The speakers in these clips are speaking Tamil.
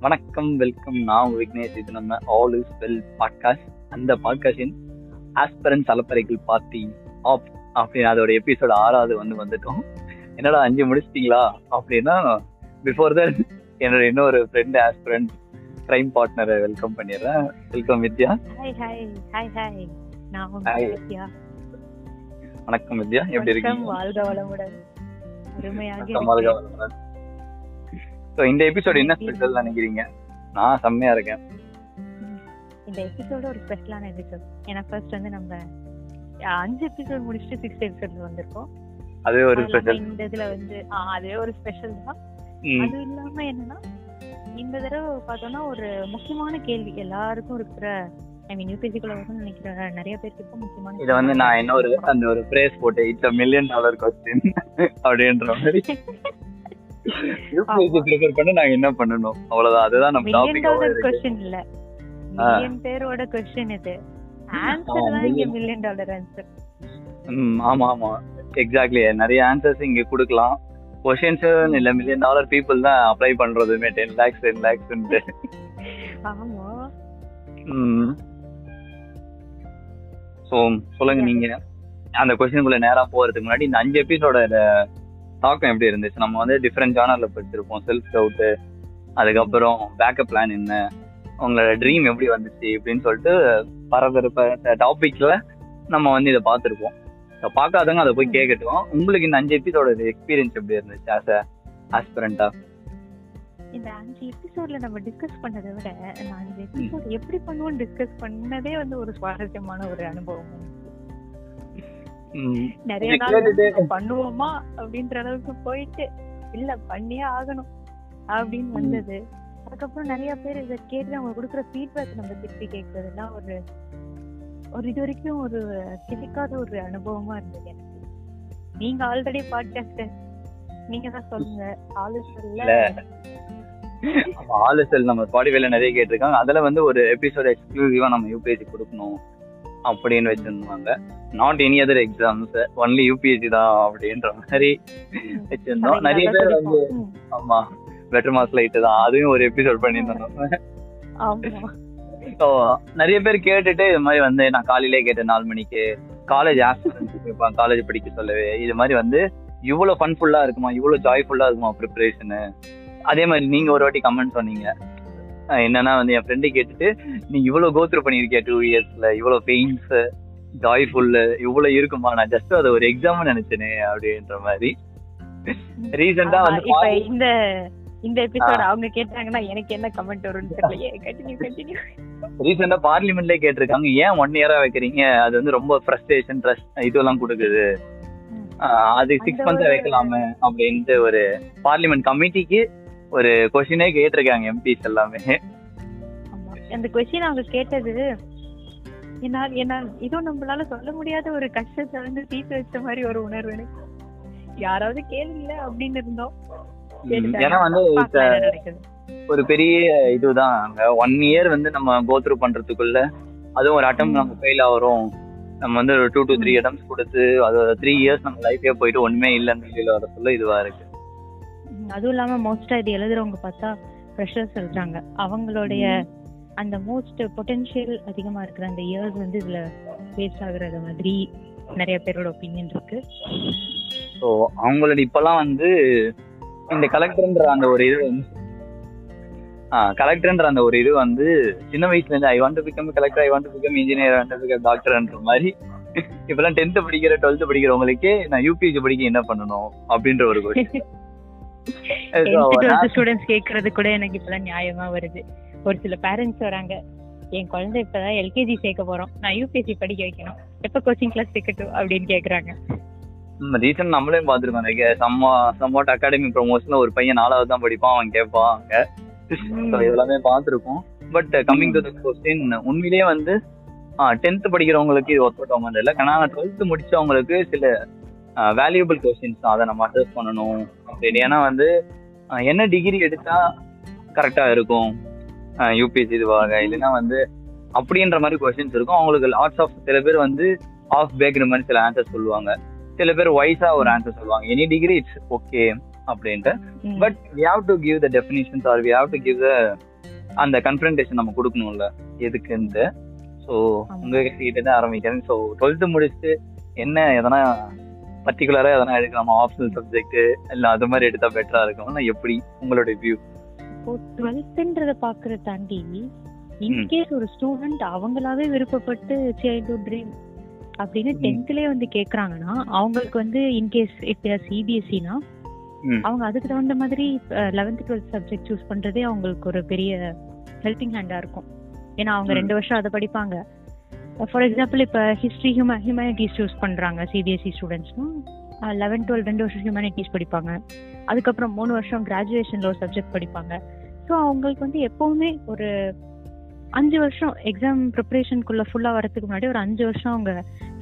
வணக்கம் வெல்கம். நான் விக்னேஷ். இது நம்ம ஆல் இஸ் வெல் பாட்காஸ்ட் அந்த பாட்காஸ்டின் ஆஸ்பரன்ஸ் அலப்பறைகள் பார்ட்டி ஆப் அப்படின்னு அதோட எபிசோட் ஆறாவது வந்து வந்துட்டோம். என்னடா அஞ்சு முடிச்சிட்டீங்களா? அப்படின்னா பிஃபோர் தட் என்னோட இன்னொரு ஃப்ரெண்ட் ஆஸ்பரன்ட் கிரைம் பார்ட்னரை வெல்கம் பண்ணிடுறேன். வெல்கம் வித்யா. வணக்கம் வித்யா. எப்படி இருக்கீங்க? வாழ்க வளமுடன். So, இந்த எபிசோட் என்ன ஸ்பெஷல் நினைக்கிறீங்க? நான் செம்மையா இருக்கேன். இந்த எபிசோட ஒரு ஸ்பெஷலான எபிசோட் ஏன்னா ஃபர்ஸ்ட் வந்து நம்ம அஞ்சு எபிசோட் முடிச்சுட்டு சிக்ஸ்த் எபிசோட் வந்திருக்கோம். ஒரு அது இல்லாம ஸ்பெஷல் இந்த இதுல வந்து அதுவே ஒரு ஸ்பெஷல் தான். அது இல்லாம என்னன்னா இந்த தடவை பார்த்தோம்னா ஒரு முக்கியமான கேள்வி. எல்லாருக்கும் இருக்கிற ஐ மீன் யூபிஎஸ்சிக்குள்ள வரும்னு நினைக்கிற நிறைய பேருக்கு முக்கியமான இத வந்து நான் என்ன ஒரு அந்த ஒரு பிரேஸ் போட்டு இட்ஸ் மில்லியன் டாலர் கொஸ்டின் அப்படின்ற மாதிரி. யூபிஎஸ்சி ப்ரிப்பேர் பண்ண நாங்க என்ன பண்ணணும்? அவ்வளவுதான். அதுதான் நம்ம டாபிக் கொஸ்டின் இல்ல. மில்லியன் பேரோட கொஸ்டின் இது. ஆன்சர் ஆ, தான் இங்க million. மில்லியன் டாலர் ஆன்சர் ஆமா ஆமா. எக்ஸாக்ட்லி நிறைய ஆன்சர்ஸ் இங்க கொடுக்கலாம். கொஷின்ஸ் இல்ல மில்லியன் டாலர் பீப்புள் தான் அப்ளை பண்றதுமே. டென் லேக்ஸ் டென் லேக்ஸ் ஆமா. ஸோ சொல்லுங்க நீங்க. அந்த கொஸ்டினுக்குள்ள நேரா போறதுக்கு முன்னாடி இந்த அஞ்சு எபிசோட தாக்கம் எப்படி இருந்துச்சு? நம்ம வந்து டிஃப்ரெண்ட் ஜானர்ல படிச்சிருப்போம். செல்ஃப் டவுட் அதுக்கப்புறம் பேக்கப் பிளான் என்ன? உங்களோட ட்ரீம் எப்படி வந்துச்சு அப்படின்னு சொல்லிட்டு பரபரப்ப டாபிக்ல நம்ம வந்து இதை பார்த்துருப்போம். பார்க்காதவங்க அதை போய் கேட்கட்டும் உங்களுக்கு இந்த அஞ்சு எபிசோட எக்ஸ்பீரியன்ஸ் எப்படி இருந்துச்சு ஆஸ் அ ஆஸ்பிரண்டா இந்த அஞ்சு எபிசோட்ல நம்ம டிஸ்கஸ் பண்ணதை விட நான் இந்த எபிசோட் எப்படி பண்ணுவோம் டிஸ்கஸ் பண்ணதே வந்து ஒரு சுவாரஸ்யமான ஒரு அனுபவம். நிறைய நாள் பண்ணுவோமா அப்படின்ற அளவுக்கு போயிட்டு இல்ல பண்ணியே ஆகணும் அப்படின்னு வந்தது. அதுக்கப்புறம் நிறைய பேர் இதை கேட்டு அவங்க கொடுக்குற ஃபீட்பேக் நம்ம திருப்பி கேட்கறதுலாம் ஒரு ஒரு இது வரைக்கும் ஒரு கிடைக்காத ஒரு அனுபவமா இருந்தது எனக்கு. நீங்க ஆல்ரெடி பாட்காஸ்ட் நீங்க தான் சொல்லுங்க. ஆலோசனைல ஆலோசல் நம்ம ஸ்பாடிஃபைல நிறைய கேட்டிருக்காங்க. அதுல வந்து ஒரு எபிசோட் எக்ஸ்க்ளூசிவா நம்ம யூபிஎஸ்சி கொடுக்கணும். அப்படின்னு வச்சிருந்தாங்க. Not any other exams only UPSC தான் அப்படின்ற மாதிரி வச்சிருந்தோம். நிறைய பேர் வந்து ஆமா பெட்டர் மார்க்ஸ் லைட் தான். அதுவும் ஒரு எபிசோட் பண்ணியிருந்தோம் ஸோ நிறைய பேர் கேட்டுட்டு இது மாதிரி வந்து நான் காலையிலே கேட்டேன் நாலு மணிக்கு காலேஜ் ஆஸ்பிரன்ஸ் காலேஜ் படிக்க சொல்லவே. இது மாதிரி வந்து இவ்வளவு ஃபன்ஃபுல்லா இருக்குமா? இவ்வளவு ஜாய்ஃபுல்லா இருக்குமா ப்ரிப்பரேஷனு அதே மாதிரி நீங்க ஒரு வாட்டி கமெண்ட் சொன்னீங்க. என்னன்னா வந்து என் ஃப்ரெண்டு கேட்டுட்டு நீ இவ்வளவு கோத்ரூ பண்ணிருக்கிய டூ இயர்ஸ்ல இவ்வளவு பெயின்ஸ் ஜாய்ஃபுல் இவ்வளவு இருக்குமா? நான் ஜஸ்ட் அதை ஒரு எக்ஸாம் நினைச்சேனே அப்படின்ற மாதிரி. ரீசெண்டா வந்து இந்த இந்த எபிசோட் அவங்க கேட்டாங்கன்னா எனக்கு என்ன கமெண்ட் வரும்னு தெரியலையே. கண்டினியூ கண்டினியூ ரீசெண்டா பார்லிமெண்ட்லயே கேட்டிருக்காங்க ஏன் ஒன் இயரா வைக்கிறீங்க? அது வந்து ரொம்ப ஃப்ரஸ்ட்ரேஷன் இதெல்லாம் கொடுக்குது. அது சிக்ஸ் மந்த்ஸ் வைக்கலாமே அப்படின்ட்டு ஒரு பார்லிமெண்ட் கமிட்டிக்கு ஒரு கொஸ்டினே கேட்டிருக்காங்க எம்பிஸ் எல்லாமே. அந்த கொஸ்டின் அவங்க கேட்டது என்னால் என்னால் இதுவும் நம்மளால சொல்ல முடியாத ஒரு கஷ்டத்தை வந்து தீர்த்து வச்ச மாதிரி ஒரு உணர்வு எனக்கு. யாராவது கேளுங்கள அப்படின்னு இருந்தோம். ஏன்னா வந்து என்ன. ஒரு பெரிய இதுதான் ஒன் இயர் வந்து நம்ம கோத்ரூ பண்றதுக்குள்ள அதுவும் ஒரு அட்டம். நம்ம ஃபெயில் ஆகிறோம். நம்ம வந்து ஒரு டூ டு த்ரீ அட்டம்ஸ் கொடுத்து அது த்ரீ இயர்ஸ் நம்ம லைஃபே போயிட்டு ஒண்ணுமே இல்லைன்னு சொல்ல இதுவா இருக்கு. அதுவும் இல்லாம மோஸ்டா இது எழுதுறவங்க பார்த்தா ஃப்ரெஷர்ஸ் சொல்றாங்க. அவங்களுடைய அந்த மோஸ்ட் பொட்டன்ஷியல் அதிகமா இருக்கிற அந்த இயர்ஸ் வந்து இதுல வேஸ்ட் ஆகுறது மாதிரி நிறைய பேரோட ஒப்பீனியன் இருக்கு. ஸோ அவங்களோட இப்பெல்லாம் வந்து இந்த கலெக்டர்ன்ற அந்த ஒரு இது வந்து கலெக்டர்ன்ற அந்த ஒரு இது வந்து சின்ன வயசுல இருந்து I want become collector I want become engineer I want become டாக்டர்ன்ற மாதிரி இப்பெல்லாம் டென்த் படிக்கிற டுவெல்த் படிக்கிறவங்களுக்கே நான் யூபிஎஸ்சி படிக்க என்ன பண்ணணும் அப்படின்ற ஒரு கொஸ்டின் ஸ்டூடெண்ட்ஸ் கேக்குறது கூட எனக்கு இப்பதான் நியாயமா வருது. ஒரு சில பேரண்ட்ஸ் வராங்க. என் குழந்தை இப்பதான் எல்கேஜி சேர்க்க போறோம். நான் யூபிஎஸ்சி படிக்க வைக்கணும். எப்ப கோச்சிங் கிளாஸ் சேர்க்கட்டும் அப்படின்னு கேக்குறாங்க. ரீசன் நம்மளே பார்த்துருக்கோம். like சம்மா சம்வாட் அகாடமி ப்ரொமோஷன்ல ஒரு பையன் நாலாவது தான் படிப்பான் அவன் கேட்பான் அங்க ம். So, இதெல்லாமே பார்த்துருக்கோம். But coming to the question உண்மையிலேயே வந்து டென்த் படிக்கிறவங்களுக்கு இது ஒர்க் அவுட் ஆகும் இல்லை. ஆனால் டுவெல்த் முடிச்சவங்களுக்கு சில வேல்யூபிள் கொஸ்டின்ஸ் தான். அதை நம்ம அட்ரஸ் பண்ணணும் அப்படின்னு. ஏன்னா வந்து என்ன டிகிரி எடுத்தா கரெக்டா இருக்கும்? யூபிஎஸ்சி இதுவாக இல்லைன்னா வந்து அப்படின்ற மாதிரி கொஸ்டின்ஸ் இருக்கும். அவங்களுக்கு லாட்ஸ் ஆஃப் சில பேர் வந்து ஆஃப் பேக்டு மாதிரி சில ஆன்சர் சொல்லுவாங்க. சில பேர் வைஸா ஒரு ஆன்சர் சொல்லுவாங்க. எனி டிகிரி இட்ஸ் ஓகே அப்படின்ட்டு. But we have to give the definitions or we have to give the அந்த கன்ஃபரன்டேஷன் நம்ம கொடுக்கணும்ல. எதுக்குன்ட்டு. ஸோ ஆமா. உங்க கிட்ட தான் ஆரம்பிக்கிறேன். ஸோ டுவெல்த்து முடிச்சுட்டு என்ன எதனா பர்டிகுலரா எதனா எடுக்கலாமா. ஆப்ஷனல் சப்ஜெக்ட் இல்ல அது மாதிரி எடுத்தா பெட்டரா இருக்கும். இல்ல எப்படி? உங்களோட வியூ இப்போ டுவெல்த்ன்றத பாக்குறத தாண்டி இன்கேஸ் ஒரு ஸ்டூடெண்ட் அவங்களாவே விருப்பப்பட்டு சைல்ட்ஹுட் ட்ரீம் அப்படின்னு. டென்த்லயே வந்து கேக்குறாங்கன்னா அவங்களுக்கு வந்து இன்கேஸ் இப்ப சிபிஎஸ்சினா. அவங்க அதுக்கு தகுந்த மாதிரி லெவன்த் டுவெல்த் சப்ஜெக்ட் சூஸ் பண்றதே அவங்களுக்கு ஒரு பெரிய ஹெல்பிங் ஹேண்டா இருக்கும். ஏன்னா அவங்க. ரெண்டு வருஷம் அதை படிப்பாங்க. ஃபார் எக்ஸாம்பிள் இப்போ ஹிஸ்ட்ரி ஹியூம ஹியூமனிட்டிஸ் சூஸ் பண்ணுறாங்க சிபிஎஸ்சி ஸ்டூடெண்ட்ஸ்னா லெவன் டுவெல் ரெண்டு வருஷம் ஹியூமனிட்டிஸ் படிப்பாங்க. அதுக்கப்புறம் மூணு வருஷம் கிராஜுவேஷனில் ஒரு சப்ஜெக்ட் படிப்பாங்க. ஸோ அவங்களுக்கு வந்து எப்போவுமே ஒரு அஞ்சு வருஷம் எக்ஸாம் ப்ரிப்பரேஷனுக்குள்ளே ஃபுல்லாக வரதுக்கு முன்னாடி ஒரு அஞ்சு வருஷம் அவங்க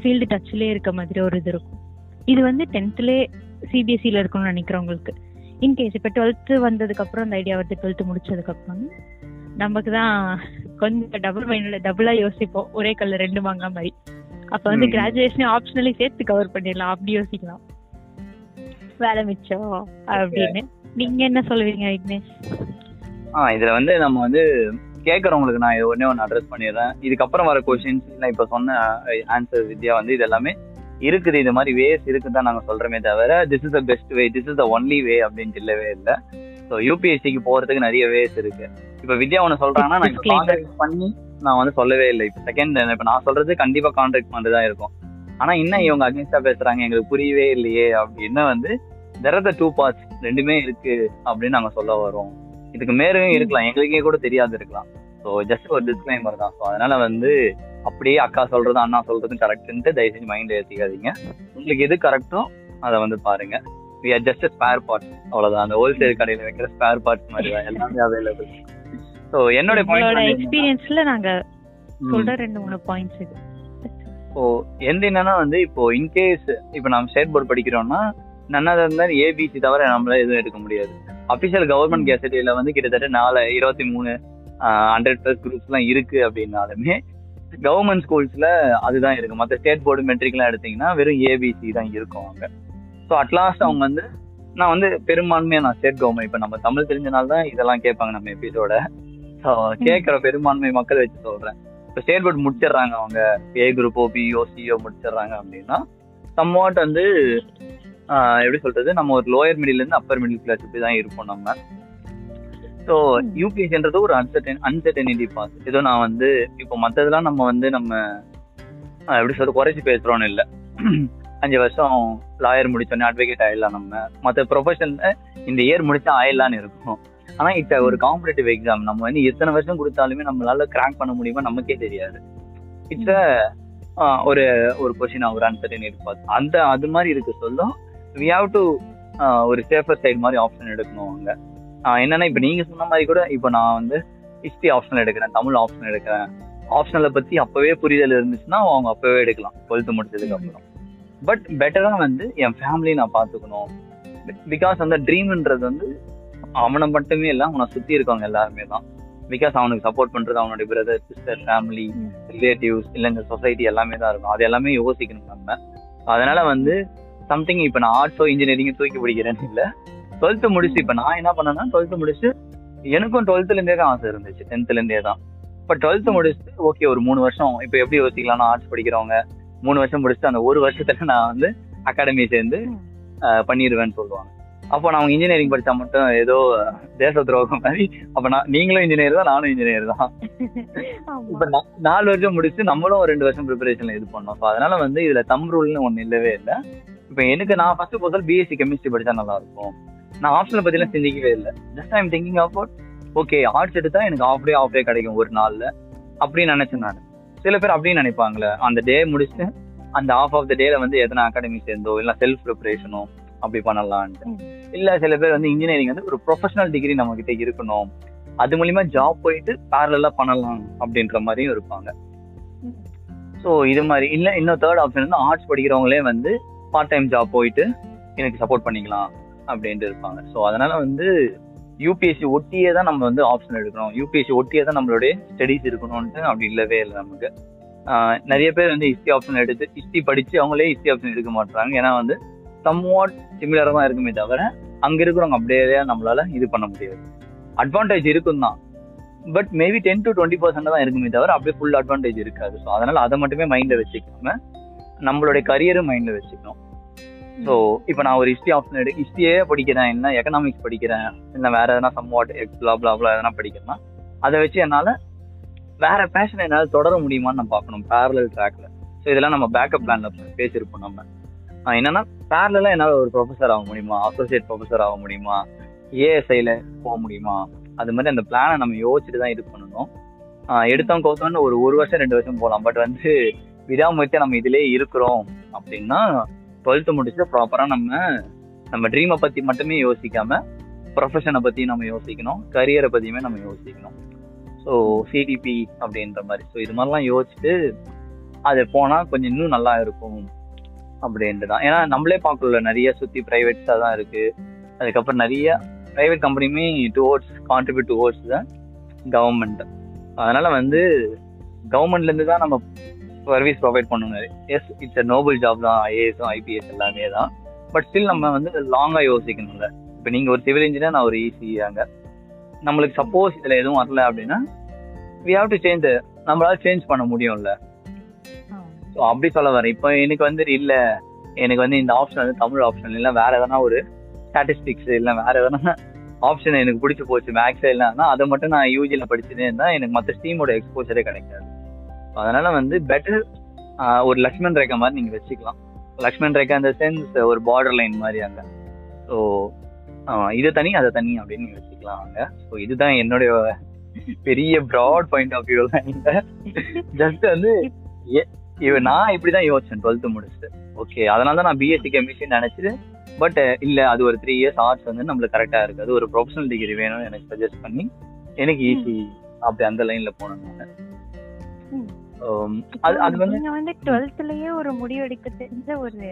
ஃபீல்டு டச்சிலே இருக்க மாதிரி ஒரு இது இருக்கும். இது வந்து டென்த்லே சிபிஎஸ்சியில் இருக்கணும்னு நினைக்கிறவங்களுக்கு. இன்கேஸ் இப்போ டுவெல்த்து வந்ததுக்கப்புறம் அந்த ஐடியா வருது டுவெல்த்து முடிச்சதுக்கப்புறம் நமக்கு தான் கொஞ்சம் டபுள் மைண்ட்ல டபுளா யோசிப்போம். ஒரே கல்ல ரெண்டு மாங்கா மாதிரி. அப்ப வந்து. கிராஜுவேஷன் ஆப்ஷனலி சேர்த்து கவர் பண்ணிடலாம். அப்படி யோசிக்கலாம். வேலை மிச்சம் அப்படின்னு. நீங்க என்ன சொல்லுவீங்க விக்னேஷ்? ஆ இதுல வந்து நம்ம வந்து கேட்கறவங்களுக்கு நான் இது ஒண்ணே ஒன்று அட்ரஸ் பண்ணிடுறேன். இதுக்கப்புறம் வர கொஸ்டின்ஸ் இல்லை இப்போ சொன்ன ஆன்சர் வித்யா வந்து இது எல்லாமே இருக்குது. இது மாதிரி வேஸ் இருக்குன்னு தான் நாங்க சொல்றோமே தவிர this is the best way this is the only way அப்படின்ட்டு இல்லவே இல்லை. ஸோ யூபிஎஸ்சிக்கு போறதுக்கு நிறைய வேஸ் இருக்கு. இப்போ வித்யா ஒன்று சொல்றாங்கன்னா நான். கான்டாக்ட் பண்ணி நான் வந்து சொல்லவே இல்லை. இப்போ செகண்ட் இப்போ நான் சொல்றது கண்டிப்பா கான்டாக்ட் பண்ணிட்டு தான் இருக்கும். ஆனா என்ன இவங்க அகேன்ஸ்டா பேசுறாங்க? எங்களுக்கு புரியவே இல்லையே. அப்படின்னா வந்து there are the two parts ரெண்டுமே இருக்கு அப்படின்னு நாங்க சொல்ல வரோம். இதுக்கு மேலும் இருக்கலாம். எங்களுக்கே கூட தெரியாது இருக்கலாம். ஸோ ஜஸ்ட் ஒரு டிஸ்க்ளைமர் தான். ஸோ அதனால வந்து அப்படியே அக்கா சொல்றது அண்ணா சொல்றதும் கரெக்ட்ன்ட்டு தயவு செஞ்சு மைண்ட் ஏற்றிக்காதீங்க உங்களுக்கு எது கரெக்டோ அதை வந்து பாருங்க. We are just spare parts அவ்வளவுதான். அந்த ஹோல்சேல் கடையில வைக்கிற ஸ்பேர் பார்ட்ஸ் மாதிரி தான். எல்லாமே அவைலபிள் ஸோ என்னோட எக்ஸ்பீரியன்ஸ்ல நாங்க சொல்ற ரெண்டு மூணு பாயிண்ட்ஸ் இது. இப்போ எந்த என்னன்னா வந்து இப்போ இன்கேஸ் இப்போ நம்ம ஸ்டேட் போர்டு படிக்கிறோம்னா நன்னாத இருந்தால் ஏபிசி தவிர நம்மளால எதுவும் எடுக்க முடியாது. அபிஷியல் கவர்மெண்ட் கேசட்டில வந்து கிட்டத்தட்ட நாலு இருபத்தி மூணு ஹண்ட்ரட் பிளஸ் குரூப்ஸ்லாம் இருக்கு அப்படின்னாலுமே கவர்மெண்ட் ஸ்கூல்ஸ்ல அதுதான் இருக்கு. மற்ற ஸ்டேட் போர்டு மெட்ரிக்லாம் எடுத்தீங்கன்னா வெறும் ஏபிசி தான் இருக்கும் அங்க. ஸோ அட்லாஸ்ட் அவங்க வந்து நான் வந்து பெரும்பான்மையா நான் ஸ்டேட் கவர்மெண்ட் இப்போ நம்ம தமிழ் தெரிஞ்சனால தான் இதெல்லாம் கேட்பாங்க நம்ம எபிசோட ஸோ கேட்குற பெரும்பான்மை மக்கள் வச்சு சொல்றேன். இப்போ ஸ்டேட் போர்டு முடிச்சிடுறாங்க அவங்க. ஏ குரூப்போ பிஓ சிஓ முடிச்சிடுறாங்க அப்படின்னா சம்வாட் வந்து எப்படி சொல்றது? நம்ம ஒரு லோயர் மிடில் இருந்து அப்பர் மிடில் கிளாஸ் இப்படி தான் இருப்போம் நம்ம. ஸோ ம். யூபிஎஸ்ன்றது ஒரு அன்சர்டன் அன்சர்டனிட்டி பாஸ் ஏதோ நான் வந்து இப்போ மற்றதெல்லாம் நம்ம வந்து நம்ம எப்படி சொல்றது? குறைச்சி பேசுறோம்னு இல்லை. அஞ்சு வருஷம் லாயர் முடிச்சோன்னே அட்வொகேட் ஆயிடலாம் நம்ம. மற்ற ப்ரொஃபஷன்ல இந்த இயர் முடிச்சா ஆயிடலான்னு இருக்கும். ஆனா இப்ப ஒரு காம்படிட்டிவ் எக்ஸாம் நம்ம வந்து எத்தனை வருஷம் கொடுத்தாலுமே நம்மளால கிராக் பண்ண முடியுமா நமக்கே தெரியாது. இட்ஸ் ஒரு ஒரு கொஸ்டின் ஒரு அன்சர்டனிட்டி பாஸ் அந்த அது மாதிரி இருக்கு. சொல்லும் வி ஹாவ் டு ஒரு சேஃபர் சைடு மாதிரி ஆப்ஷன் எடுக்கணும் ஆஹ் என்னன்னா இப்ப நீங்க சொன்ன மாதிரி கூட இப்போ நான் வந்து ஹிஸ்டரி ஆப்ஷன் எடுக்கிறேன் தமிழ் ஆப்ஷன் எடுக்கிறேன். ஆப்ஷனலை பத்தி அப்பவே புரிதல் இருந்துச்சுன்னா அவங்க அப்பவே எடுக்கலாம் டுவெல்த் முடிச்சதுக்கு அப்புறம். பட் பெட்டரா வந்து என் ஃபேமிலி நான் பாத்துக்கணும் பிகாஸ் அந்த ட்ரீம்ன்றது வந்து அவனை மட்டுமே இல்லை அவனை சுத்தி இருக்கவங்க எல்லாருமே தான். பிகாஸ் அவனுக்கு சப்போர்ட் பண்றது அவனுடைய பிரதர் சிஸ்டர் ஃபேமிலி. ரிலேட்டிவ்ஸ் இல்லை இந்த சொசைட்டி எல்லாமே தான் இருக்கும். அது எல்லாமே யோசிக்கணும் நம்ம. அதனால வந்து சம்திங் இப்போ நான் ஆர்ட்ஸோ இன்ஜினியரிங் தூக்கி பிடிக்கிறேன்னு இல்லை. டுவெல்த்து முடிச்சு இப்போ நான் என்ன பண்ணேன்னா டுவெல்த்து முடிச்சு எனக்கும் டுவெல்த்ல இருந்தே தான் ஆசை இருந்துச்சு. டென்த்ல இருந்தே தான். இப்போ டுவெல்த்து முடிச்சுட்டு ஓகே ஒரு மூணு வருஷம் இப்போ எப்படி யோசிக்கலாம்னா ஆர்ட்ஸ் படிக்கிறவங்க. மூணு வருஷம் முடிச்சுட்டு அந்த ஒரு வருஷத்துல நான் வந்து அகாடமி சேர்ந்து பண்ணிடுவேன்னு சொல்லுவாங்க. அப்போ நான் இன்ஜினியரிங் படிச்சா மட்டும் ஏதோ தேச துரோகம் மாதிரி. அப்ப நான் நீங்களும் இன்ஜினியர் தான் நானும் இன்ஜினியர் தான். இப்ப நாலு வருஷம் முடிச்சு நம்மளும் ரெண்டு வருஷம் ப்ரிப்பரேஷன்ல இது பண்ணோம். ஸோ அதனால வந்து இதுல தம் ரூல்னு ஒண்ணு இல்லவே இல்லை. இப்ப எனக்கு நான் ஃபர்ஸ்ட் போதல் பிஎஸ்சி கெமிஸ்ட்ரி படிச்சா நல்லா இருக்கும் நான் ஆப்ஷனை பத்திலாம் சிந்திக்கவே இல்லை. Just I'm thinking about okay arts எடுத்தா எனக்கு ஆஃப் டே ஆஃப் டே கிடைக்கும் ஒரு நாள்ல. அப்படின்னு நினைச்சேன் நான். சில பேர் அப்படின்னு நினைப்பாங்களே. அந்த டே முடிச்சுட்டு அந்த ஆஃப் ஆஃப் த டேல வந்து எதனா அகாடமி சேர்ந்தோ இல்ல செல்ஃப் ப்ரிப்பரேஷனோ அப்படி பண்ணலான்ட்டு. இல்ல சில பேர் வந்து இன்ஜினியரிங் வந்து ஒரு ப்ரொஃபஷனல் டிகிரி நம்ம கிட்ட இருக்கணும். அது மூலியமா ஜாப் போயிட்டு பேரலா பண்ணலாம் அப்படின்ற மாதிரியும் இருப்பாங்க. ஸோ இது மாதிரி. இல்ல இன்னும் தேர்ட் ஆப்ஷன் வந்து ஆர்ட்ஸ் படிக்கிறவங்களே வந்து பார்ட் டைம் ஜாப் போயிட்டு எனக்கு சப்போர்ட் பண்ணிக்கலாம் அப்படின்ட்டு இருப்பாங்க. ஸோ அதனால வந்து யூபிஎஸ்சி ஒட்டியே தான் நம்ம வந்து ஆப்ஷன் எடுக்கணும். யூபிஎஸ்சி ஒட்டியே தான் நம்மளுடைய ஸ்டடீஸ் இருக்கணும்ட்டு அப்படி இல்லவே இல்லை நமக்கு. நிறைய பேர் வந்து ஹிஸ்ட்ரி ஆப்ஷன் எடுத்து ஹிஸ்ட்ரி படிச்சு அவங்களே ஹிஸ்ட்ரி ஆப்ஷன் எடுக்க மாட்டாங்க ஏன்னா வந்து சம்வாட் சிமிலராக தான் இருக்குமே தவிர அங்கே இருக்கிறவங்க அப்படியே நம்மளால இது பண்ண முடியாது. அட்வான்டேஜ் இருக்கும் தான் but maybe ten to twenty percent தான் இருக்குமே தவிர அப்படியே ஃபுல் அட்வான்டேஜ் இருக்காது. ஸோ அதனால அதை மட்டுமே மைண்டில் வச்சுக்காம நம்மளுடைய கரியரும் மைண்டில் வச்சுக்கணும். ஸோ இப்போ நான் ஒரு ஹிஸ்ட்ரி ஆப்ஷன் எடு ஹிஸ்ட்ரியே படிக்கிறேன் என்ன எக்கனாமிக்ஸ் படிக்கிறேன் இல்லை வேற எதனா சம் வாட் எக்ஸ்லா பிளா எதனா படிக்கிறேன்னா அதை வச்சு என்னால் வேற பேஷன் என்னால் தொடர முடியுமான்னு நான் பார்க்கணும் பேரலல் ட்ராக்ல ஸோ இதெல்லாம் நம்ம பேக்கப் பிளான்ல பேசியிருப்போம் நம்ம. என்னன்னா பேரலாம் என்னால் ஒரு ப்ரொஃபஸர் ஆக முடியுமா? அசோசியேட் ப்ரொஃபஸர் ஆக முடியுமா? ஏஎஸ்ஐல போக முடியுமா? அது மாதிரி அந்த பிளானை நம்ம யோசிச்சுட்டு தான் இது பண்ணணும். எடுத்தோம் கௌத்தோன்னு ஒரு ஒரு வருஷம் ரெண்டு வருஷம் போகலாம். பட் வந்து விடாமுயற்சியாக நம்ம இதிலே இருக்கிறோம் அப்படின்னா டுவெல்த்து முடிச்சுட்டு ப்ராப்பராக நம்ம நம்ம ட்ரீமை பற்றி மட்டுமே யோசிக்காம ப்ரொஃபஷனை பற்றியும் நம்ம யோசிக்கணும். கரியரை பற்றியுமே நம்ம யோசிக்கணும். ஸோ சிடிபி அப்படின்ற மாதிரி. ஸோ இது மாதிரிலாம் யோசிச்சுட்டு அது போனால் கொஞ்சம் இன்னும் நல்லா இருக்கும். அப்படின்ட்டு தான் ஏன்னா நம்மளே பார்க்கல நிறைய சுத்தி ப்ரைவேட்ஸாக தான் இருக்கு. அதுக்கப்புறம் நிறைய ப்ரைவேட் கம்பெனியுமே டுவோர்ட்ஸ் கான்ட்ரிபியூட் டுவோர்ட்ஸ் தான் கவர்மெண்ட் அதனால வந்து கவர்மெண்ட்லேருந்து தான் நம்ம சர்வீஸ் ப்ரொவைட் பண்ணணும் yes it's a noble job தான் ஐஏஎஸும் ஐபிஎஸ் எல்லாமே தான். பட் ஸ்டில் நம்ம வந்து லாங்கா யோசிக்கணும்ல. இப்போ நீங்க ஒரு சிவில் இன்ஜினியர் நான் ஒரு ஈஸியாங்க நம்மளுக்கு சப்போஸ் இதுல எதுவும் வரல அப்படின்னா வி ஹாவ் டு சேஞ்ச் நம்மளால சேஞ்ச் பண்ண முடியும்ல. ஸோ அப்படி சொல்ல வரேன். இப்போ எனக்கு வந்து இல்ல. எனக்கு வந்து இந்த ஆப்ஷன் வந்து தமிழ் ஆப்ஷன் இல்லை வேற எதனா ஒரு ஸ்டாட்டிஸ்டிக்ஸ் இல்லை வேற எதனா ஆப்ஷன் எனக்கு பிடிச்சி போச்சு மேக்ஸ் இல்லைன்னா அதை மட்டும் நான் யூஜியில் படிச்சுட்டே இருந்தால் எனக்கு மற்ற ஸ்டீமோட எக்ஸ்போசரே கிடைக்காது. அதனால வந்து பெட்டர் ஒரு லக்ஷ்மண் ரேகா மாதிரி நீங்கள் வச்சுக்கலாம். லக்ஷ்மண் ரேகா இந்த சென்ஸ் ஒரு பார்டர் லைன் மாதிரி அங்கே. ஸோ இது தனி அதை தனி அப்படின்னு நீங்கள் வச்சுக்கலாம் அங்கே. ஸோ இதுதான் என்னுடைய பெரிய broad point of view just வந்து இவ நான் இப்படிதான் யோசிச்சேன் டுவெல்த் முடிச்சுட்டு. ஓகே அதனால தான் நான் பிஎஸ்சி கெமிஸ்ட்ரி நினைச்சிட்டு பட் இல்ல அது ஒரு த்ரீ இயர்ஸ் ஆர்ட்ஸ் வந்து நம்மளுக்கு கரெக்டா இருக்கு. அது ஒரு ப்ரொஃபஷனல் டிகிரி வேணும்னு எனக்கு சஜஸ்ட் பண்ணி எனக்கு ஈஸி அப்படி அந்த லைன்ல போனேன் ம். அது அது வந்து நீங்க வந்து டுவெல்த்லயே ஒரு முடிவு எடுக்க தெரிஞ்ச ஒரு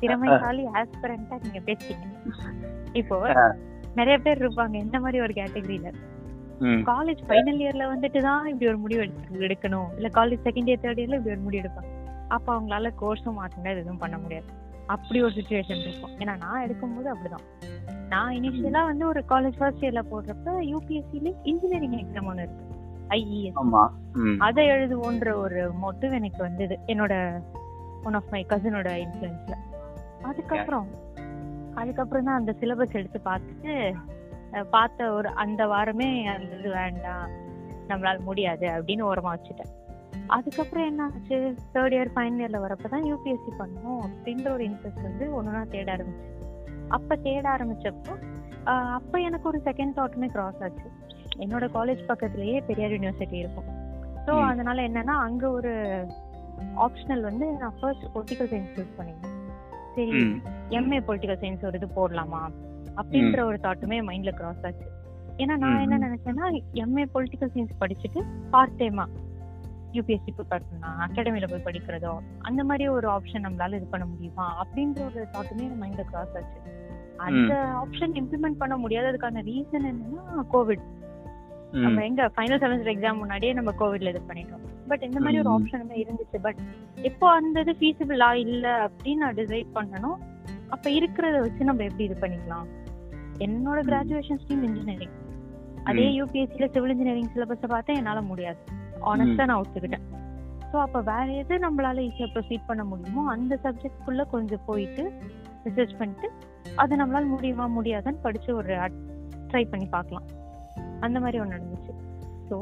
திறமைசாலி ஆஸ்பிரண்டா நீங்க பேசுறீங்க இப்போ நிறைய பேர் இருப்பாங்க இந்த மாதிரி ஒரு கேட்டகரியில காலேஜ் ஃபைனல் இயர்ல வந்துட்டு தான் இப்படி ஒரு முடிவு எடுக்க எடுக்கணும். இல்ல காலேஜ் செகண்ட் இயர் தேர்ட் இயர்ல இப்படி ஒரு முடிவு எடுப்பாங்க. அப்ப அவங்களால கோர்ஸும் முடியாது எதுவும் பண்ண முடியாது. அப்படி ஒரு சுச்சுவேஷன் இருக்கும். ஏன்னா நான் எடுக்கும்போது அப்படிதான். நான் இனிஷியலா வந்து ஒரு காலேஜ் ஃபர்ஸ்ட் இயர்ல போடுறப்ப யூபிஎஸ்சில இன்ஜினியரிங் எக்ஸாம் ஒன்று இருக்கு. ஐஇஎஸ் ம், அதை எழுதுவோன்ற ஒரு மோட்டிவ் எனக்கு வந்தது. என்னோட ஒன் ஆஃப் மை கசினோட இன்ஃப்ளூயன்ஸ்ல அதுக்கப்புறம் அதுக்கப்புறம் தான் அந்த சிலபஸ் எடுத்து பார்த்துட்டு பார்த்த ஒரு அந்த வாரமே அந்த இது வேண்டாம் நம்மளால முடியாது அப்படின்னு ஓரமா வச்சுட்டேன். அதுக்கப்புறம் என்ன ஆச்சு? தேர்ட் இயர் ஃபைனல் இயர்ல வரப்பதான் யூபிஎஸ்சி பண்ணணும் அப்படின்ற ஒரு இன்ட்ரெஸ்ட் வந்து ஒண்ணுனா தேட ஆரம்பிச்சேன். அப்ப தேட ஆரம்பிச்சப்போ அப்ப எனக்கு ஒரு செகண்ட் தாட்டுமே கிராஸ் ஆச்சு. என்னோட காலேஜ் பக்கத்துலயே பெரியார் யூனிவர்சிட்டி இருக்கும். ஸோ. அதனால என்னன்னா அங்க ஒரு ஆப்ஷனல் வந்து நான் ஃபர்ஸ்ட் பொலிட்டிக்கல் சயின்ஸ் சூஸ் பண்ணிருந்தேன். சரி எம்ஏ பொலிட்டிக்கல் சயின்ஸ் ஒரு இது போடலாமா? அப்படின்ற ஒரு தாட்டுமே மைண்ட்ல கிராஸ் ஆச்சு. ஏன்னா நான் என்ன. நினைச்சேன்னா எம்ஏ பொலிட்டிக்கல் சயின்ஸ் படிச்சுட்டு பார்ட் டைமா யூபிஎஸ்சி ப்ரிப்பேர் பண்ணலாம் அகாடமில போய் படிக்கிறதோ அந்த மாதிரி ஒரு ஆப்ஷன் நம்மளால இது பண்ண முடியுமா? அப்படின்ற ஒரு தாட்டுமே மைண்ட்ல கிராஸ் ஆச்சு. அந்த ஆப்ஷன் இம்ப்ளிமெண்ட் பண்ண முடியாததுக்கான ரீசன் என்னன்னா கோவிட் நம்ம எங்க ஃபைனல் செமஸ்டர் எக்ஸாம் முன்னாடியே நம்ம கோவிட்ல இது பண்ணிட்டோம். பட் இந்த மாதிரி ஒரு. ஆப்ஷனுமே இருந்துச்சு. பட் எப்போ அந்த இது ஃபீஸிபிளா இல்ல அப்படின்னு நான் டிசைட் பண்ணணும் அப்ப இருக்கிறத வச்சு நம்ம எப்படி இது பண்ணிக்கலாம்? என்னோட. கிராஜுவேஷன் ஸ்ட்ரீம் இன்ஜினியரிங் அதே. யூபிஎஸ்சில சிவில் இன்ஜினியரிங் சிலபஸை பார்த்தா என்னால முடியாது. ஆனஸ்டா நான் ஒத்துக்கிட்டேன். ஸோ அப்ப வேற எது நம்மளால ஈஸியா ப்ரொசீட் பண்ண முடியுமோ அந்த சப்ஜெக்ட்குள்ள கொஞ்சம் போயிட்டு ரிசர்ச் பண்ணிட்டு அது நம்மளால முடியுமா முடியாதான்னு படிச்சு ஒரு ட்ரை பண்ணி பார்க்கலாம். அந்த மாதிரி ஒன்று நடந்துச்சு. ஸோ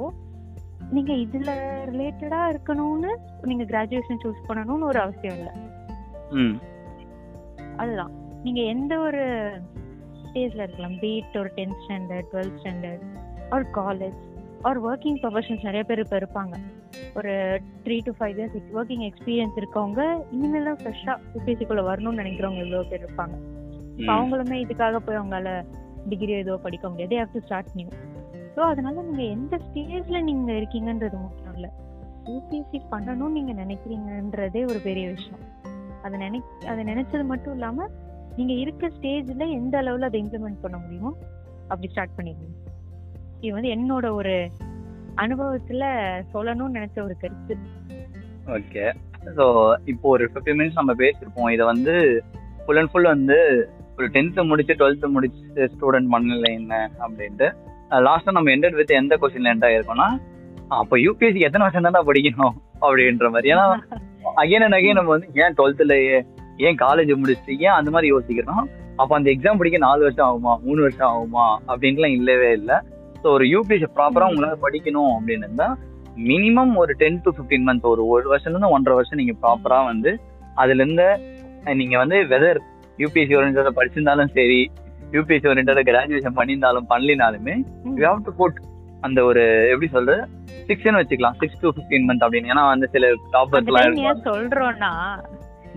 நீங்க இதுல ரிலேட்டடா இருக்கணும்னு நீங்க கிராஜுவேஷன் சூஸ் பண்ணணும்னு ஒரு அவசியம் இல்லை. அதுதான். நீங்க எந்த ஒரு ஸ்டேஜ்ல இருக்கலாம். பீட் ஒரு டென்த் ஸ்டாண்டர்ட் டுவெல்த் ஸ்டாண்டர்ட் ஒரு காலேஜ் ஒரு ஒர்க்கிங் ப்ரொஃபஷன்ஸ் நிறைய பேர் இப்போ இருப்பாங்க. ஒரு three to five years working experience இருக்கவங்க இனிமேல் தான் ஃப்ரெஷ்ஷாக யூபிஎஸ்சிக்குள்ள வரணும்னு நினைக்கிறவங்க எவ்வளோ பேர் இருப்பாங்க. அவங்களுமே இதுக்காக போய் அவங்களால டிகிரி ஏதோ படிக்க முடியாது. Have to start new so அதனால நீங்க எந்த ஸ்டேஜ்ல நீங்க இருக்கீங்கன்றது முக்கியம் இல்லை. யூபிஎஸ்சி பண்ணணும்னு நீங்க நினைக்கிறீங்கன்றதே ஒரு பெரிய விஷயம். அதை நினை அதை நினைச்சது மட்டும் இல்லாம நீங்க இருக்க ஸ்டேஜ்ல எந்த அளவுல அதை இம்ப்ளிமெண்ட் பண்ண முடியுமோ அப்படி ஸ்டார்ட் பண்ணிடுங்க. இது வந்து என்னோட ஒரு அனுபவத்துல சொல்லணும்னு நினைச்ச ஒரு கருத்து. ஓகே. ஸோ இப்போ ஒரு ஃபிஃப்டி மினிட்ஸ் நம்ம பேசியிருப்போம் இதை வந்து ஃபுல் அண்ட் ஃபுல் வந்து ஒரு டென்த்து முடிச்சு டுவெல்த்து முடிச்சு ஸ்டூடெண்ட் பண்ணல என்ன அப்படின்ட்டு லாஸ்டா நம்ம எண்டட் வித் எந்த கொஸ்டின்ல எண்ட் ஆயிருக்கோம்னா அப்போ யூபிஎஸ்சி எத்தனை வருஷம் தானே படிக்கணும் அப்படின்ற மாதிரி. ஏன்னா அகைன் அண்ட் அகைன் நம்ம வந்து ஏன் டுவெல்த்ல ஏன் காலேஜ் முடிச்சுட்டு ஏன் அந்த மாதிரி யோசிக்கிறோம்? அப்ப அந்த எக்ஸாம் படிக்க நாலு வருஷம் ஆகுமா? மூணு வருஷம் ஆகுமா? அப்படின்ட்டுலாம் இல்லவே இல்லை. ஸோ ஒரு யூபிஎஸ்சி ப்ராப்பரா உங்களால படிக்கணும் அப்படின்னு இருந்தா மினிமம் ஒரு டென் டு ஃபிஃப்டீன் மந்த்ஸ் ஒரு ஒரு வருஷம்ல இருந்து ஒன்றரை வருஷம் நீங்க ப்ராப்பரா வந்து அதுல இருந்து அஹ், நீங்க வந்து வெதர் யூபிஎஸ்சி ஓரியன்டா படிச்சிருந்தாலும் சரி யூபிஎஸ்சி ஓரியன்டா கிராஜுவேஷன் பண்ணியிருந்தாலும் பண்ணலினாலுமே யூ ஹாவ் டு புட் அந்த ஒரு எப்படி சொல்றது? சிக்ஸ்னு வச்சுக்கலாம். சிக்ஸ் டு ஃபிஃப்டீன் மந்த் அப்படின்னு. ஏன்னா வந்து சில டாப்பர்ஸ்லாம் சொல்றோம்னா.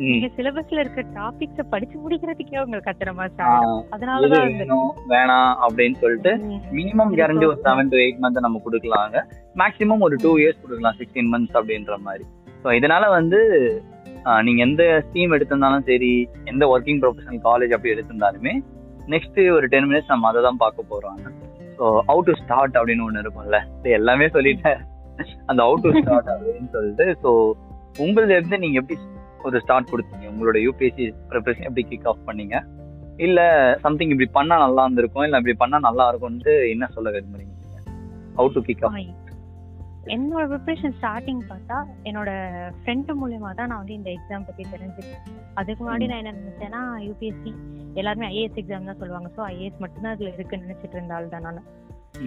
நீங்க சிலபஸ்ல இருக்க டாபிக்ஸ படிச்சு முடிக்கிறதுக்கே உங்களுக்கு கத்துற மாதிரி அதனாலதான் அது வேணும்? அப்படின்னு சொல்லிட்டு. மினிமம் கேரண்டி ஒரு செவன் டு எயிட் மந்த் நம்ம கொடுக்கலாங்க. மேக்ஸிமம் ஒரு டூ இயர்ஸ் கொடுக்கலாம் சிக்ஸ்டீன் மந்த்ஸ் அப்படின்ற மாதிரி. ஸோ இதனால வந்து நீங்க எந்த ஸ்கீம் எடுத்திருந்தாலும் சரி எந்த ஒர்க்கிங் ப்ரொஃபஷனல் காலேஜ் அப்படி எடுத்திருந்தாலுமே நெக்ஸ்ட் ஒரு டென் மினிட்ஸ் நம்ம அதை தான் பார்க்க போறோம். ஸோ அவுட் டு ஸ்டார்ட் அப்படின்னு ஒன்று இருக்கும்ல. இது எல்லாமே சொல்லிட்டேன். அந்த அவுட் டு ஸ்டார்ட் அப்படின்னு சொல்லிட்டு ஸோ உங்களது இருந்து நீங்க எப்படி ஒரு ஸ்டார்ட் கொடுத்தீங்க? உங்களோட யூபிஎஸ்சி ப்ரிப்பரேஷன் எப்படி கிக் ஆஃப் பண்ணீங்க? இல்ல சம்திங் இப்படி பண்ணா நல்லா இருந்திருக்கும் இல்ல இப்படி பண்ணா நல்லா இருக்கும்னு என்ன சொல்ல விரும்புறீங்க ஹவு டு கிக் ஆஃப் என்னோட ப்ரிப்பரேஷன் ஸ்டார்டிங் பார்த்தா என்னோட ஃப்ரெண்டு மூலியமா தான் நான் வந்து இந்த எக்ஸாம் பத்தி தெரிஞ்சுக்கிட்டேன். அதுக்கு முன்னாடி நான் என்ன நினைச்சேன்னா யூபிஎஸ்சி எல்லாருமே ஐஏஎஸ் எக்ஸாம் தான் சொல்லுவாங்க. ஸோ ஐஏஎஸ் மட்டும்தான் அதுல இருக்குன்னு நினைச்சிட்டு இருந்தால் தான் நான்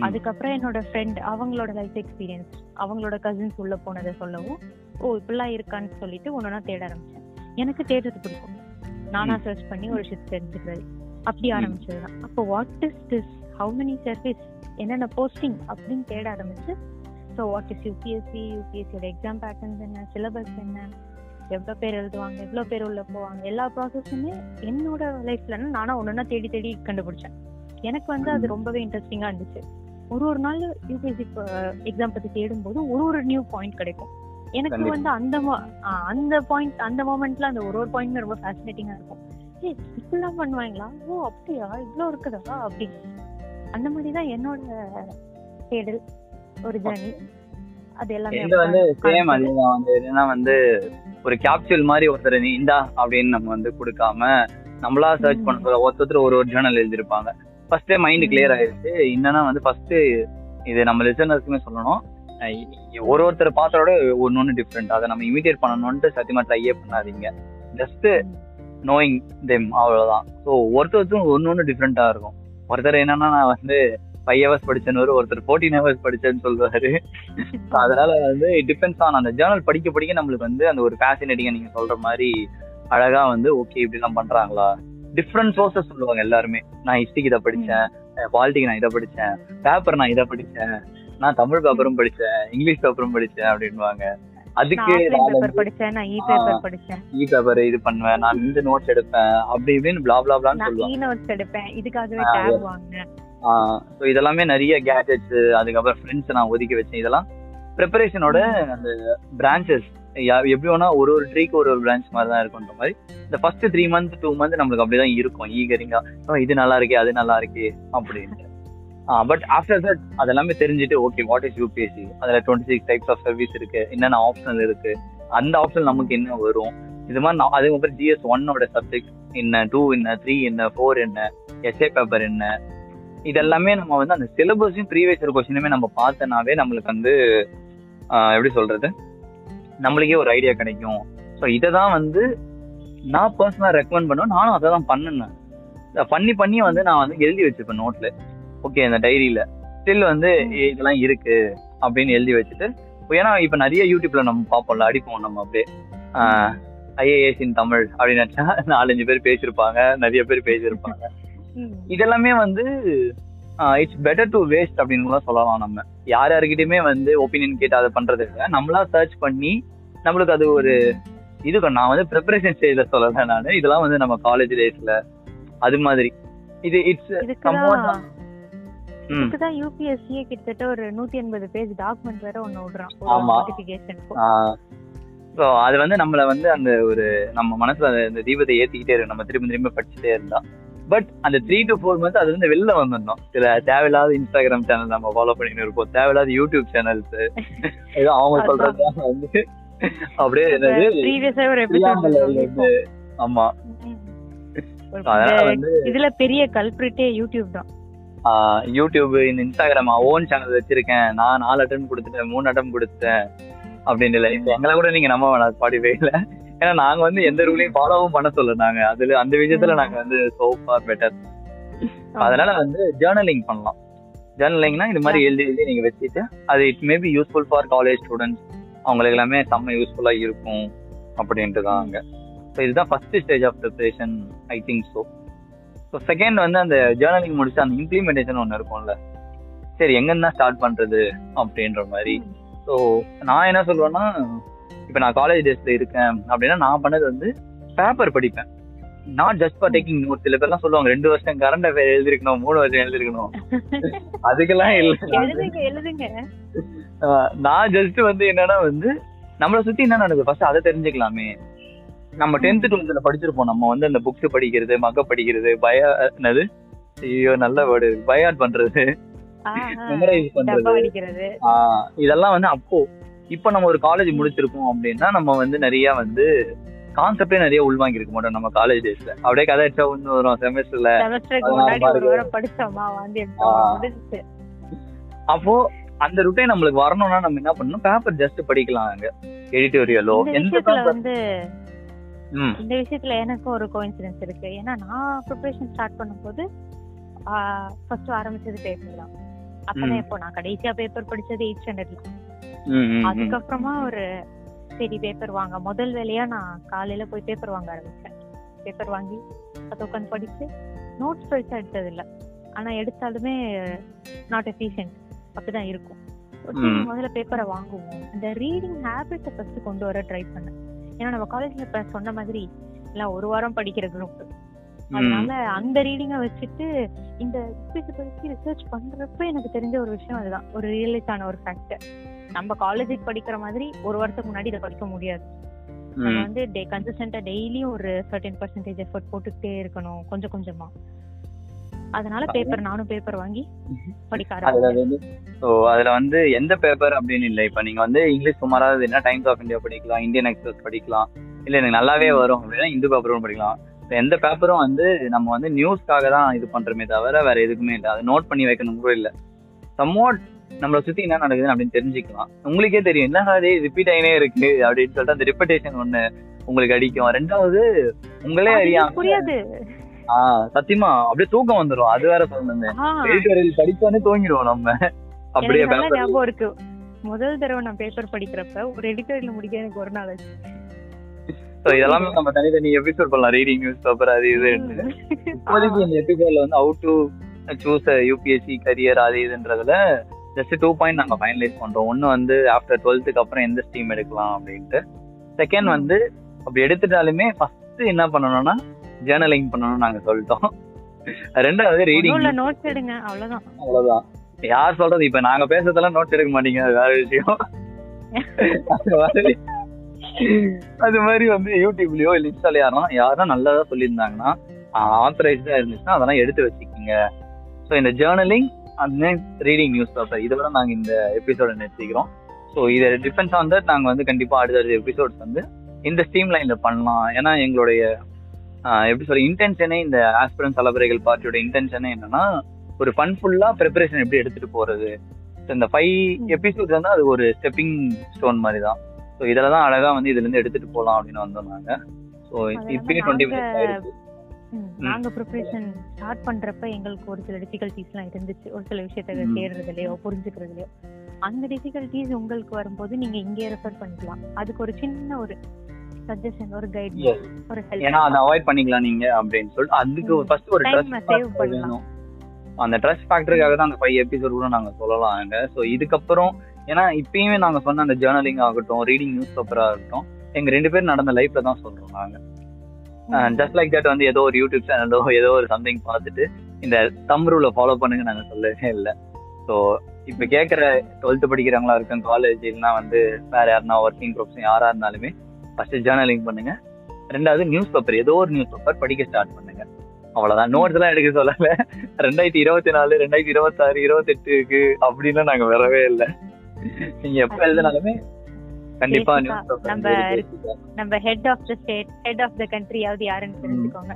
அதுக்கப்புறம் என்னோட ஃப்ரெண்ட் அவங்களோட லைஃப் எக்ஸ்பீரியன்ஸ் அவங்களோட கசின்ஸ் உள்ள போனதை சொல்லவும் ஓ இப்படிலாம் இருக்கான்னு சொல்லிட்டு ஒன்னொன்னா தேட ஆரம்பிச்சேன். எனக்கு தேடுறது பிடிக்கும். நானா சர்ச் பண்ணி ஒரு ஷிஃப்ட் தெரிஞ்சுக்கிறது. அப்படி ம். ஆரம்பிச்சதுதான். அப்போ what is this how many service என்னென்ன போஸ்டிங் அப்படின்னு தேட ஆரம்பிச்சு ஸோ வாட் இஸ் யூபிஎஸ்சி யூபிஎஸ்சியோட எக்ஸாம் பேட்டர்ன்ஸ் என்ன சிலபஸ் என்ன எவ்வளோ பேர் எழுதுவாங்க எவ்வளோ பேர் உள்ள போவாங்க எல்லா ப்ராசஸுமே என்னோட லைஃப்ல நானா ஒன்னொன்னா தேடி தேடி கண்டுபிடிச்சேன். எனக்கு வந்து அது ரொம்பவே இன்ட்ரெஸ்டிங்கா இருந்துச்சு. ஒரு ஒரு நாள் யூபிஎஸ்சி எக்ஸாம் பத்தி தேடும்போது ஒரு ஒரு நியூ பாயிண்ட் கிடைக்கும். எனக்கு. வந்து அந்த அந்த பாயிண்ட் அந்த மொமெண்ட்ல அந்த ஒரு ஒரு பாயிண்ட் ரொம்ப ஃபேசினேட்டிங்கா இருக்கும். ஏய் இப்படிலாம் பண்ணுவாங்களா? ஓ அப்படியா? இவ்வளோ இருக்குதா? அப்படி அந்த மாதிரி தான் என்னோட தேடல். ஒரு ஜர்னி அது எல்லாமே இது வந்து சேம். அதுதான் வந்து என்னன்னா வந்து ஒரு கேப்சூல் மாதிரி ஒருத்தர் நீ இந்தா அப்படின்னு நம்ம வந்து கொடுக்காம நம்மளா சர்ச். பண்ண ஒருத்தர் ஒரு ஒரு ஜேர்னல் எழுதிருப்பாங்க ஃபர்ஸ்டே மைண்ட் கிளியர் ஆயிடுச்சு. என்னன்னா வந்து ஃபர்ஸ்ட் இது நம்ம லிசனர்ஸ்க்குமே சொல்லணும். ஒரு ஒருத்தர் பார்த்தோட ஒன்னு ஒன்று டிஃப்ரெண்ட் அதை நம்ம இமிடியேட் பண்ணணும்ட்டு சத்தியமா ட்ரையே பண்ணாதீங்க. ஜஸ்ட் நோயிங் தெம் அவ்வளவுதான். ஸோ ஒருத்தருக்கும் ஒன்று ஒன்று டிஃப்ரெண்டா இருக்கும். ஒருத்தர் என்னன்னா நான் வந்து ஃபைவ் ஹவர்ஸ் படிச்சேன்னு ஒருத்தர் ஃபோர்டீன் ஹவர்ஸ் படிச்சேன்னு சொல்லுவாரு. அதனால வந்து டிபெண்ட்ஸ் ஆன் அந்த ஜேர்னல் படிக்க படிக்க நம்மளுக்கு வந்து அந்த ஒரு ஃபேசினேட்டிங்கா நீங்க சொல்ற மாதிரி அழகா வந்து ஓகே இப்படி எல்லாம் பண்றாங்களா? டிஃப்ரெண்ட் சோர்சஸ் சொல்லுவாங்க எல்லாருமே. நான் ஹிஸ்டிக்கு இதை படிச்சேன் பாலிட்டிக்கு நான் இதை படிச்சேன் பேப்பர் நான் இதை படிச்சேன் நான் தமிழ் பேப்பரும் படிச்சேன் இங்கிலீஷ் பேப்பரும் படிச்சேன் அப்படின்வாங்க அதுக்கு இ பேப்பர் இது பண்ணுவேன் நான் இந்த நோட்ஸ் எடுப்பேன் அப்படி இப்படின்னு பிளா பிளா பிளான்னு நான் ஸோ இதெல்லாமே நிறைய கேஜெட்ஸ் அதுக்கப்புறம் ஃப்ரெண்ட்ஸ் நான் ஒதுக்கி வச்சேன். இதெல்லாம் ப்ரிப்பரேஷனோட அந்த பிரான்ச்சஸ் எப்படி வேணா ஒரு ஒரு ட்ரீக்கு ஒரு ஒரு பிரான்ச் மாதிரி தான் இருக்குன்ற மாதிரி. இந்த first three month two month நம்மளுக்கு அப்படிதான் இருக்கும். ஈகரிங்கா இது நல்லா இருக்கே அது நல்லா இருக்கே அப்படின்ட்டு. பட் ஆஃப்டர் தட் அதெல்லாமே தெரிஞ்சுட்டு ஓகே வாட் இஸ் யூபிஎஸ்சி அதுல twenty six types of service இருக்கு. என்னென்ன ஆப்ஷனல் இருக்கு? அந்த ஆப்ஷன் நமக்கு என்ன வரும்? இது மாதிரி நான் அதுக்கப்புறம் ஜிஎஸ் ஒன்னோட சப்ஜெக்ட் என்ன டூ என்ன த்ரீ என்ன ஃபோர் என்ன எஸ்ஏ பேப்பர் என்ன இதெல்லாமே நம்ம வந்து அந்த சிலபஸையும் ப்ரீவியஸ் இயர் கொஸ்டினுமே நம்ம பார்த்தனாவே நம்மளுக்கு வந்து எப்படி சொல்றது? நம்மளுக்கே ஒரு ஐடியா கிடைக்கும். ஸோ இதை தான் வந்து நான் பர்சனலாக ரெக்கமெண்ட் பண்ணுவேன். நானும் அதை தான் பண்ணினேன் பண்ணி பண்ணி வந்து நான் வந்து எழுதி வச்சிருப்பேன் நோட்ல ஓகே அந்த டைரியில ஸ்டில் வந்து இதெல்லாம் இருக்கு அப்படின்னு எழுதி வச்சுட்டு ஏன்னா இப்ப நிறைய யூடியூப்ல நம்ம பார்ப்போம்ல அடிப்போம் நம்ம அப்படியே. ஐஏஎஸ் இன் தமிழ் அப்படின்னு நினைச்சா நாலஞ்சு பேர் பேசியிருப்பாங்க நிறைய பேர் பேசியிருப்பாங்க. இதெல்லாமே வந்து இட்ஸ் பெட்டர் டு வேஸ்ட் அப்படின்னு கூட சொல்லலாம் நம்ம. யார் யாருக்கிட்டயுமே வந்து ஒப்பீனியன் கேட்டு அதை பண்றது இல்லை நம்மளா சர்ச் பண்ணி நம்மளுக்கு அது ஒரு இது நான் வந்து ப்ரிப்பரேஷன் ஸ்டேஜ்ல சொல்லல நான். இதெல்லாம் வந்து நம்ம காலேஜ் டேஸ்ல அது மாதிரி. இது இட்ஸ் இதுக்குதான் யூபிஎஸ்சியே கிட்டத்தட்ட ஒரு நூத்தி எண்பது பேஜ் டாக்குமெண்ட் வேற ஒண்ணு விடுறான். ஸோ அது வந்து நம்மள வந்து அந்த ஒரு நம்ம மனசுல அந்த- அந்த தீபத்தை ஏத்திக்கிட்டே இருக்கு நம்ம திரும்ப திரும்ப படிச்சுட்டே இருந்தா. பட் அந்த த்ரீ டு ஃபோர் மந்த்ஸ் அது வந்து வெளில வந்துடணும். சில தேவையில்லாத இன்ஸ்டாகிராம் சேனல் நம்ம ஃபாலோ பண்ணிட்டு இருப்போம். தேவையில்லாத யூடியூப் சேனல்ஸ் ஏதோ அவங்க. சொல்றது வந்து. அப்படியே என்னது? ஆமா. அதனால வந்து இதுல பெரிய கல்பிரிட்டே யூடியூப் தான். யூடியூப் இந்த இன்ஸ்டாகிராம் ஓன் சேனல் வச்சிருக்கேன். நான் நாலு அட்டம் கொடுத்துட்டேன் மூணு அட்டம் கொடுத்துட்டேன். அப்படின்னு இல்லை. எங்களை கூட நீங்க நம்ப வேணாம் ஸ்பாட்டிஃபைல ஏன்னா நாங்க வந்து எந்த ரூலையும் ஃபாலோவும் பண்ண சொல்ல நாங்க. அதுல அந்த விஷயத்துல நாங்க வந்து சோ ஃபார் பெட்டர் அதனால வந்து ஜேர்னலிங் பண்ணலாம். ஜேர்னலிங்னா இது மாதிரி எழுதி எழுதி நீங்க வச்சுட்டு அது it may be useful for college students அவங்களுக்கு எல்லாமே செம்ம யூஸ்ஃபுல்லா இருக்கும் அப்படின்ட்டு தான் அங்க. ஸோ இதுதான் first stage of preparation I think so so second வந்து அந்த ஜேர்னலிங் முடிச்சு அந்த இம்ப்ளிமெண்டேஷன் ஒன்று இருக்கும்ல. சரி எங்கன்னா ஸ்டார்ட் பண்றது அப்படின்ற மாதிரி. ஸோ நான் என்ன சொல்லுவேன்னா இப்போ நான் காலேஜ் டேஸ்ல இருக்கேன் அப்படின்னா நான் பண்ணது வந்து பேப்பர் படிப்பேன். Not just for taking note சில பேர்லாம் சொல்லுவாங்க ரெண்டு வருஷம் கரண்ட் அஃபேர் எழுதிருக்கணும் மூணு வருஷம் எழுதிருக்கணும். அதுக்கெல்லாம் இல்லை. நான் ஜஸ்ட் வந்து என்னன்னா வந்து நம்மளை சுத்தி என்ன நடக்குது? ஃபர்ஸ்ட் அதை தெரிஞ்சுக்கலாமே. நம்ம டென்த் டுவெல்த்ல படிச்சிருப்போம். நம்ம வந்து அந்த புக்ஸ் படிக்கிறது மக்க படிக்கிறது பய என்னது? ஐயோ நல்ல வேர்டு பயாட் பண்றது. மெமரைஸ் பண்றது. இதெல்லாம் வந்து அப்போ இப்போ நம்ம ஒரு காலேஜ் முடிச்சிருக்கோம் அப்படின்னா நம்ம வந்து நிறைய வந்து கான்செப்டே நிறைய உள்வாங்கி இருக்க மாட்டோம் நம்ம காலேஜ் டேஸ்ல அப்படியே கதை அடிச்சா ஒன்று வரும் செமஸ்டர்ல அப்போ அந்த ருட்டை நம்மளுக்கு வரணும்னா நம்ம என்ன பண்ணணும்? பேப்பர் ஜஸ்ட் படிக்கலாம் அங்க. எடிட்டோரியலோ எந்த வந்து இந்த விஷயத்துல எனக்கும் ஒரு கோயின்சிடன்ஸ் இருக்கு. ஏன்னா நான் ப்ரிப்பரேஷன் ஸ்டார்ட் பண்ணும்போது ஃபர்ஸ்ட் ஆரம்பிச்சது பேப்பர் தான். அப்பதான். இப்போ நான் கடைசியா பேப்பர் படிச்சது எயிட் ஸ்டாண்டர்ட்ல ம். அதுக்கப்புறமா ஒரு சரி பேப்பர் வாங்க. முதல் வேலையா நான் காலையில போய் பேப்பர் வாங்க ஆரம்பிச்சேன். பேப்பர் வாங்கி அதை உட்காந்து படிச்சு நோட்ஸ் பெருசா எடுத்தது இல்ல ஆனா எடுத்தாலுமே நாட் எஃபிஷியன்ட் அப்படிதான் இருக்கும். முதல்ல பேப்பரை வாங்குவோம். இந்த ரீடிங் ஹேபிட்டை ஃபர்ஸ்ட் கொண்டு வர ட்ரை பண்ணேன். ஏன்னா நம்ம காலேஜ்ல இப்ப சொன்ன மாதிரி எல்லாம் ஒரு வாரம் படிக்கிற குரூப். அதனால அந்த ரீடிங்கை வச்சுட்டு இந்த பத்தி ரிசர்ச் பண்றப்ப எனக்கு தெரிஞ்ச ஒரு விஷயம் அதுதான். ஒரு ரியலைஸ் ஆன ஒரு ஃபேக்ட் நம்ம காலேஜுக்கு படிக்கிற மாதிரி ஒரு வருஷத்துக்கு முன்னாடி இதை படிக்க முடியாது. நம்ம. வந்து டே கன்சிஸ்டன்டா டெய்லியும் ஒரு சர்டன் பர்சன்டேஜ் எஃபர்ட் போட்டுக்கிட்டே இருக்கணும் கொஞ்சம் கொஞ்சமா. அதனால பேப்பர் நானும் பேப்பர் வாங்கி படிக்க அதுல ஆரம்பிச்சேன். வந்து ஸோ அதுல வந்து எந்த பேப்பர் அப்படின்னு இல்லை. இப்போ நீங்க வந்து இங்கிலீஷ் சுமாராக என்ன டைம்ஸ் ஆஃப் இந்தியா படிக்கலாம் இந்தியன் எக்ஸ்பிரஸ் படிக்கலாம். இல்ல எனக்கு நல்லாவே வரும் அப்படின்னா இந்து பேப்பரும் படிக்கலாம். எந்த பேப்பரும் வந்து நம்ம வந்து நியூஸ்க்காக தான் இது பண்றோமே தவிர வேற எதுக்குமே இல்லை. அதை நோட் பண்ணி வைக்கணும் கூட இல்லை. சம்வாட் நம்மளை சுத்தி என்ன நடக்குதுன்னு அப்படின்னு தெரிஞ்சுக்கலாம். உங்களுக்கே தெரியும் என்ன அது ரிப்பீட் ஆகினே இருக்கு. அப்படின்னு சொல்லிட்டு அந்த ரிப்படேஷன் ஒண்ணு உங்களுக்கு அடிக்கும். ரெண்டாவது உங்களே அறியாம புரியாது. ஆஹ் சத்தியமா? அப்படியே தூக்கம் வந்துரும். அது வேற ஆ, எடிட்டோரியல் படிச்சோன்னே தூங்கிடுவோம் நம்ம. அப்படியே ஞாபகம் இருக்கு. முதல் தடவை நான் பேப்பர் படிக்கிறப்ப ஒரு எடிட்டோரியல் முடிக்க எனக்கு ஒரு நாள் ஆச்சு. இதெல்லாமே நம்ம தனித்தனி எபிசோட் பண்ணலாம். ரீடிங் நியூஸ் பேப்பர் அது இது இப்போதைக்கு இந்த எபிசோட்ல வந்து out to choose UPSC career அது இதுன்றதுல ஜஸ்ட் டூ பாயிண்ட் நாங்கள் ஃபைனலைஸ் பண்றோம். ஒன்று வந்து ஆஃப்டர் டுவெல்த்துக்கு அப்புறம் எந்த ஸ்ட்ரீம் எடுக்கலாம் அப்படின்ட்டு. செகண்ட் வந்து அப்படி எடுத்துட்டாலுமே ஃபர்ஸ்ட் என்ன பண்ணணும்னா ஜேர்னலிங் பண்ணணும்னு நாங்க சொல்லிட்டோம். ரெண்டாவது ரீடிங் நோட்ஸ் எடுங்க யார் சொல்றது இப்ப நாங்க பேசுறதெல்லாம் நோட்ஸ் எடுக்க மாட்டீங்க அது வேற விஷயம். அது மாதிரி வந்து யூடியூப்லயோ இல்ல இன்ஸ்டால யாரும் யாரும் நல்லதா சொல்லியிருந்தாங்கன்னா ஆத்தரைஸ்டா இருந்துச்சுன்னா அதெல்லாம் எடுத்து வச்சுக்கோங்க. ஸோ இந்த ஜேர்னலிங் ரீடிங் நியூஸ் பேப்பர் இதோட நாங்க இந்த எபிசோட நிறுத்திக்கிறோம். ஸோ இதை டிஃபென்ஸ் வந்து நாங்க வந்து கண்டிப்பா அடுத்தடுத்த எபிசோட்ஸ் வந்து இந்த ஸ்ட்ரீம் லைன்ல பண்ணலாம். ஏன்னா எங்களுடைய எப்படி சொல்ற இன்டென்ஷனே இந்த ஆஸ்பிரன்ஸ் அலபரைகள் பார்ட்டியோட இன்டென்ஷனே என்னன்னா ஒரு ஃபன்ஃபுல்லா ப்ரிப்பரேஷன் எப்படி எடுத்துட்டு போறது. So இந்த ஃபைவ் எபிசோட் வந்து அது ஒரு ஸ்டெப்பிங் ஸ்டோன் மாதிரி தான். ஸோ இதில் தான் அழகா வந்து இதுல இருந்து எடுத்துட்டு போகலாம் அப்படின்னு வந்தோம் நாங்க. ஸோ இப்பயே டுவெண்ட்டி மினிட்ஸ் ம், நாங்க ப்ரிப்பரேஷன் ஸ்டார்ட் பண்றப்ப எங்களுக்கு ஒரு சில டிஃபிகல்டிஸ் எல்லாம் இருந்துச்சு. ஒரு சில விஷயத்த. தேடுறதுலயோ புரிஞ்சுக்கிறதுலயோ. அந்த டிஃபிகல்டிஸ் உங்களுக்கு வரும்போது நீங்க இங்கே ரெஃபர் பண்ணிக்கலாம். அதுக்கு ஒரு சின்ன ஒரு சஜஷன் ஒரு கைட். ஒரு ஏன்னா ஹெல்ப் அதை அவாய்ட் பண்ணிக்கலாம் நீங்க அப்படின்னு சொல்லிட்டு அதுக்கு. ஃபர்ஸ்ட் ஒரு ட்ரஸ்ட் save பண்ணலாம். அந்த ட்ரஸ்ட் ஃபேக்டருக்காக தான் அந்த ஃபைவ் எபிசோட் கூட நாங்க சொல்லலாம் அங்க. ஸோ இதுக்கப்புறம் ஏன்னா இப்பயுமே நாங்க சொன்ன அந்த ஜேர்னலிங் ஆகட்டும் ரீடிங் நியூஸ் பேப்பரா இருக்கட்டும் எங்க ரெண்டு பேரும் நடந்த லைஃப்ல தான் சொல்றோம் நாங்க. ஜஸ்ட் லைக் தட் வந்து ஏதோ ஒரு யூடியூப் சேனலோ ஏதோ ஒரு சம்திங் பார்த்துட்டு இந்த தம் ரூலை ஃபாலோ பண்ணுங்க நாங்க சொல்லவே இல்லை. ஸோ இப்போ கேட்குற டுவெல்த்து படிக்கிறவங்களா இருக்கும் காலேஜ் இல்லைன்னா வந்து வேற யாருன்னா ஒர்க்கிங் ப்ரொஃபஷன் யாரா இருந்தாலுமே ஃபர்ஸ்ட் ஜேர்னலிங் பண்ணுங்க. ரெண்டாவது நியூஸ் பேப்பர் ஏதோ ஒரு நியூஸ் பேப்பர் படிக்க ஸ்டார்ட் பண்ணுங்க. அவ்வளவுதான். நோட்ஸ் எல்லாம் எடுக்க சொல்லல. ரெண்டாயிரத்தி இருபத்தி நாலு ரெண்டாயிரத்தி இருபத்தாறு இருபத்தெட்டுக்கு அப்படின்னு நாங்க வரவே இல்லை. நீங்க எப்ப எழுதினாலுமே கண்டிப்பா நம்ம நம்ம head of the state head of the கண்ட்ரியாவது யாருன்னு தெரிஞ்சுக்கோங்க.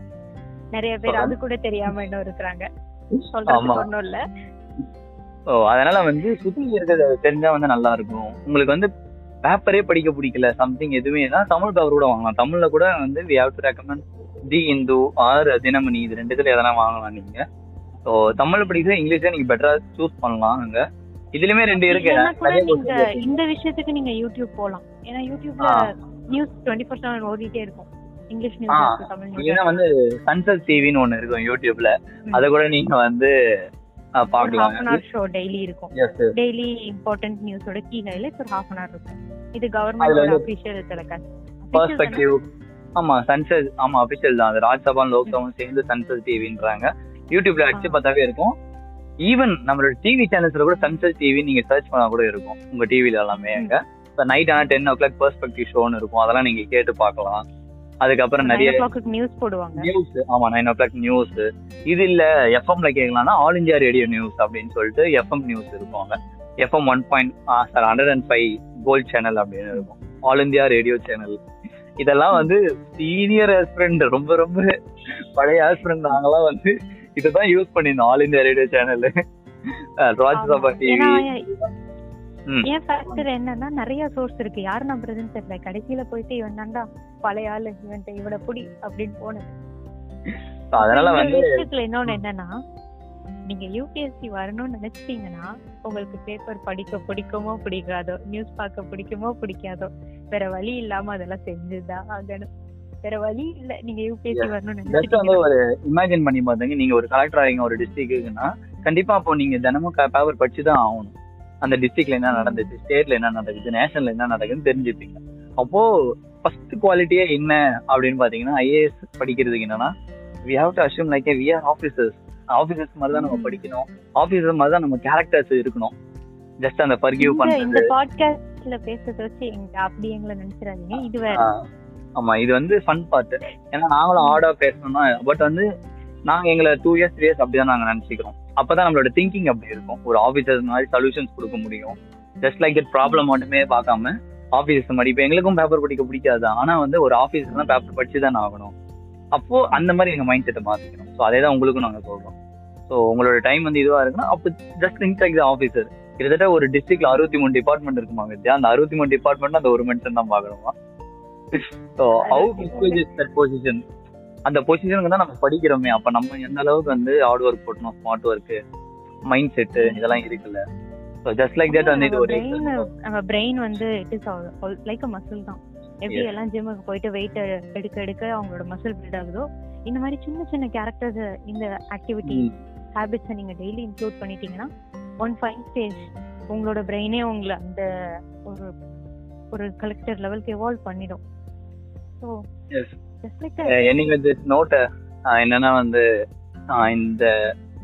நிறைய பேர். அது கூட தெரியாம இன்னும் இருக்கிறாங்க. சொல்றது. ஒண்ணும் இல்ல. ஸோ அதனால வந்து சுத்தி இருக்கிறது தெரிஞ்சா வந்து நல்லா இருக்கும். உங்களுக்கு வந்து பேப்பரே படிக்க பிடிக்கல சம்திங் எதுவுமே தான் தமிழ் பேப்பர் கூட வாங்கலாம். தமிழ்ல கூட வந்து we have to recommend the Hindu or Dinamani இது ரெண்டுத்துல எதனா வாங்கலாம் நீங்க. ஸோ தமிழ் படிக்கிறது இங்கிலீஷே நீங்க பெட்டரா சூஸ் பண்ணலாம் அங்க. இதுலயுமே ரெண்டு இருக்கு. நீங்க. இந்த விஷயத்துக்கு நீங்க யூடியூப் போலாம். ஏன்னா யூடியூப்ல. நியூஸ் டுவெண்ட்டி ஃபோர் செவன் ஓடிட்டே இருக்கும். இங்கிலீஷ் நியூஸ் தமிழ் வந்து சன்செட் டிவின்னு ஒண்ணு இருக்கும் யூடியூப்ல அத கூட நீங்க வந்து அஹ், ஹாஃப் ஹவர் ஷோ டெய்லி இருக்கும். டெய்லி இம்பார்ட்டன்ட் நியூஸோட கீ ஹைலைட்ஸ் ஒரு ஹாஃப் அன் ஹவர் இருக்கும். இது வந்து அபிஷியல் டெலிகாஸ்ட் பர்ஸ்பெக்டிவ் ஆமா சன்செட் ஆமா அபிஷியல் தான். அது ராஜ்சபா லோக்சபா சேர்ந்து சன்செட் டிவின்றாங்க யூடியூப்ல அடிச்சு. பார்த்தாவே இருக்கும். ஈவன் நம்மளோட டிவி சேனல்ஸ்ல கூட சன்செட் டிவி நீங்க சர்ச் பண்ணா கூட இருக்கும். உங்க டிவில எல்லாமே அங்க. இப்போ நைட் ஆனா டென் ஓ கிளாக் பர்ஸ்பெக்டிவ் ஷோன்னு இருக்கும். அதெல்லாம் நீங்க கேட்டு பார்க்கலாம். அதுக்கப்புறம் நிறைய நியூஸ் போடுவாங்க. நியூஸ் ஆமா நைன் ஓ கிளாக் நியூஸ் இது இல்ல எஃப்எம்ல கேட்கலாம்னா ஆல் இந்தியா ரேடியோ நியூஸ் அப்படின்னு சொல்லிட்டு எஃப்எம் நியூஸ் இருக்கும் அங்க. FM one point four hundred and five gold channel அப்படின்னு இருக்கும். ஆல் இந்தியா ரேடியோ சேனல் இதெல்லாம் வந்து சீனியர் ஆஸ்பிரண்ட் ரொம்ப ரொம்ப பழைய ஆஸ்பிரண்ட் நாங்கெல்லாம் வந்து இதுதான் யூஸ் பண்ணியிருந்தோம் ஆல் இந்தியா ரேடியோ சேனல். ஏன்னா டிவி. ஏன் ஃபேக்டர் என்னன்னா நிறைய சோர்ஸ் இருக்கு. யாரு நம்புறதுன்னு தெரியல. கடைசியில போயிட்டு இவன் தான்டா பழைய ஆளு இவன்ட்ட இவனை புடி அப்படின்னு போனது. அதனால வந்து இன்னொன்னு என்னன்னா நீங்க யூபிஎஸ்சி வரணும்னு நினைச்சிட்டீங்கன்னா உங்களுக்கு பேப்பர் படிக்க பிடிக்குமோ பிடிக்காதோ நியூஸ் பார்க்க பிடிக்குமோ பிடிக்காதோ வேற வழி இல்லாம அதெல்லாம் செஞ்சுதான் ஆகணும். வேற வழி இல்ல. நீங்க யூபிஎஸ்சி வரணும்னு ஒரு இமேஜின் பண்ணி பாத்தீங்க நீங்க ஒரு கலெக்டர் ஆகிங்க ஒரு டிஸ்ட்ரிக்ட்னா கண்டிப்பா அப்போ நீங்க தினமும் பேப்பர் படிச்சு தான் ஆகணும். அந்த டிஸ்ட்ரிக்ட்ல என்ன நடந்துச்சு ஸ்டேட்ல என்ன நடக்குது நேஷனல்ல என்ன நடக்குதுன்னு தெரிஞ்சுப்பீங்க. அப்போ ஃபர்ஸ்ட் குவாலிட்டியே என்ன அப்படின்னு பாத்தீங்கன்னா ஐஏஎஸ் படிக்கிறதுக்கு என்னன்னா we have to assume like we are officers officers மாதிரி தான் நம்ம படிக்கணும். ஆஃபீஸர் மாதிரி தான் நம்ம கேரக்டர்ஸ் இருக்கணும். ஜஸ்ட் அந்த ஃபர்கிவ் இந்த இந்த பண்றது. பாட்காஸ்ட்ல பேசுறத வச்சு அப்படி எங்களை நினைச்சிடாதீங்க. இது வேற. ஆமா இது வந்து ஃபன் பார்ட் ஏன்னா நாங்களும் ஆடா பேசணும்னா பட் வந்து நாங்க எங்களை டூ இயர்ஸ் த்ரீ இயர்ஸ் அப்படிதான் நாங்க நினைச்சுக்கிறோம். அப்பதான் நம்மளோட திங்கிங் அப்படி இருக்கும். ஒரு ஆபீசர் மாதிரி சொல்யூஷன்ஸ் கொடுக்க முடியும். ஜஸ்ட் லைக் இட் ப்ராப்ளம் மட்டுமே பார்க்காம ஆபீசர்ஸ் மாதிரி இப்போ எங்களுக்கும் பேப்பர் படிக்க பிடிக்காது ஆனா வந்து ஒரு ஆபீசர் தான் பேப்பர் படிச்சு தான் ஆகணும். அப்போ அந்த மாதிரி எங்க மைண்ட் செட்டை மாத்திக்கணும். ஸோ அதே தான் உங்களுக்கும் நாங்க சொல்றோம். ஸோ உங்களோட டைம் வந்து இதுவா இருக்குன்னா அப்போ just think like the officer கிட்டத்தட்ட ஒரு டிஸ்ட்ரிக்ட்ல அறுபத்தி மூணு டிபார்ட்மெண்ட் இருக்குமா வித்யா? அந்த அறுபத்தி மூணு டிபார்ட்மெண்ட் அந்த ஒரு மனுஷன் தான் பாக்கணுமா ஸோ ஹவு தட் பொசிஷன் அந்த பொசிஷனுக்கு தான் நம்ம படிக்கிறோமே. அப்ப நம்ம எந்த அளவுக்கு வந்து ஹார்ட் ஒர்க் போட்டணும் ஸ்மார்ட் ஒர்க் மைண்ட் செட் இதெல்லாம் இருக்குல்ல. ஸோ ஜஸ்ட் லைக் தட் வந்து இது ஒரு நம்ம பிரெயின் வந்து it is like a muscle தான். எப்படி. எல்லாம் ஜிம்முக்கு போயிட்டு வெயிட் எடுக்க எடுக்க அவங்களோட மசில் பில்ட் ஆகுதோ இந்த மாதிரி சின்ன சின்ன கேரக்டர்ஸ் இந்த ஆக்டிவிட்டி ஹேபிட்ஸை நீங்க டெய்லி இன்க்ளூட் பண்ணிட்டீங்கன்னா ஒன் ஃபைன் ஸ்டேஜ் உங்களோட பிரெயினே உங்களை அந்த ஒரு ஒரு கலெக்டர் லெவலுக்கு எவால்வ் பண்ணிடும். So Yes. ஜஸ்ட் லைக் என்னைக்கு வந்து நோட்டை என்னன்னா வந்து ஆஹ் இந்த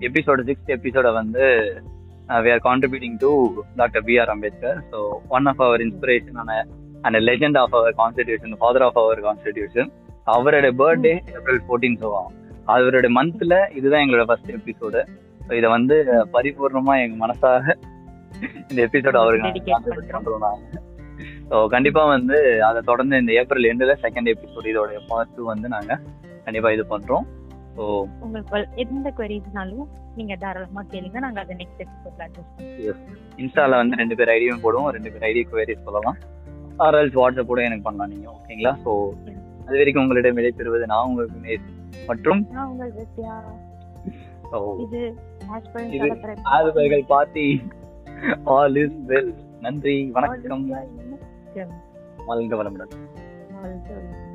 எபிசோட சிக்ஸ்த் எபிசோட வந்து we are contributing to doctor B R Ambedkar so one of our inspiration and legend of our constitution father of our constitution அவரோட பர்த்டே ஏப்ரல் ஃபோர்டீன் ஸோ அவரோட மந்த்ல இதுதான் எங்களோட ஃபர்ஸ்ட் எபிசோடு ஸோ இதை வந்து பரிபூர்ணமா எங்க மனசாக இந்த எபிசோட் அவருக்கு பண்றோம். ஸோ கண்டிப்பா வந்து அதை தொடர்ந்து இந்த ஏப்ரல் எண்டில் செகண்ட் எபிசோட் இதோட பார்ட் டூ வந்து நாங்க கண்டிப்பா இது பண்றோம். ஸோ உங்களுக்கு எந்த queriesனாலும் நீங்க தாராளமா கேளுங்க. நாங்க அதை நெக்ஸ்ட் எபிசோட்ல அட்ரஸ் இன்ஸ்டால வந்து ரெண்டு பேர் ஐடியும் போடுவோம். ரெண்டு பேர் ஐடி குவேரிஸ் சொல்லலாம் ஆர்எல்ஸ் வாட்ஸ்அப் கூட எனக்கு பண்ணலாம் நீங்க. ஓகேங்களா ஸோ அது வரைக்கும் உங்களிடம் விடைபெறுவது நான் உங்களுக்கு மற்றும் இது பார்ட்டி ஆல் இஸ் வெல் நன்றி. வணக்கம். வாழ்க வளமுடன். வாழ்க வளமுடன்.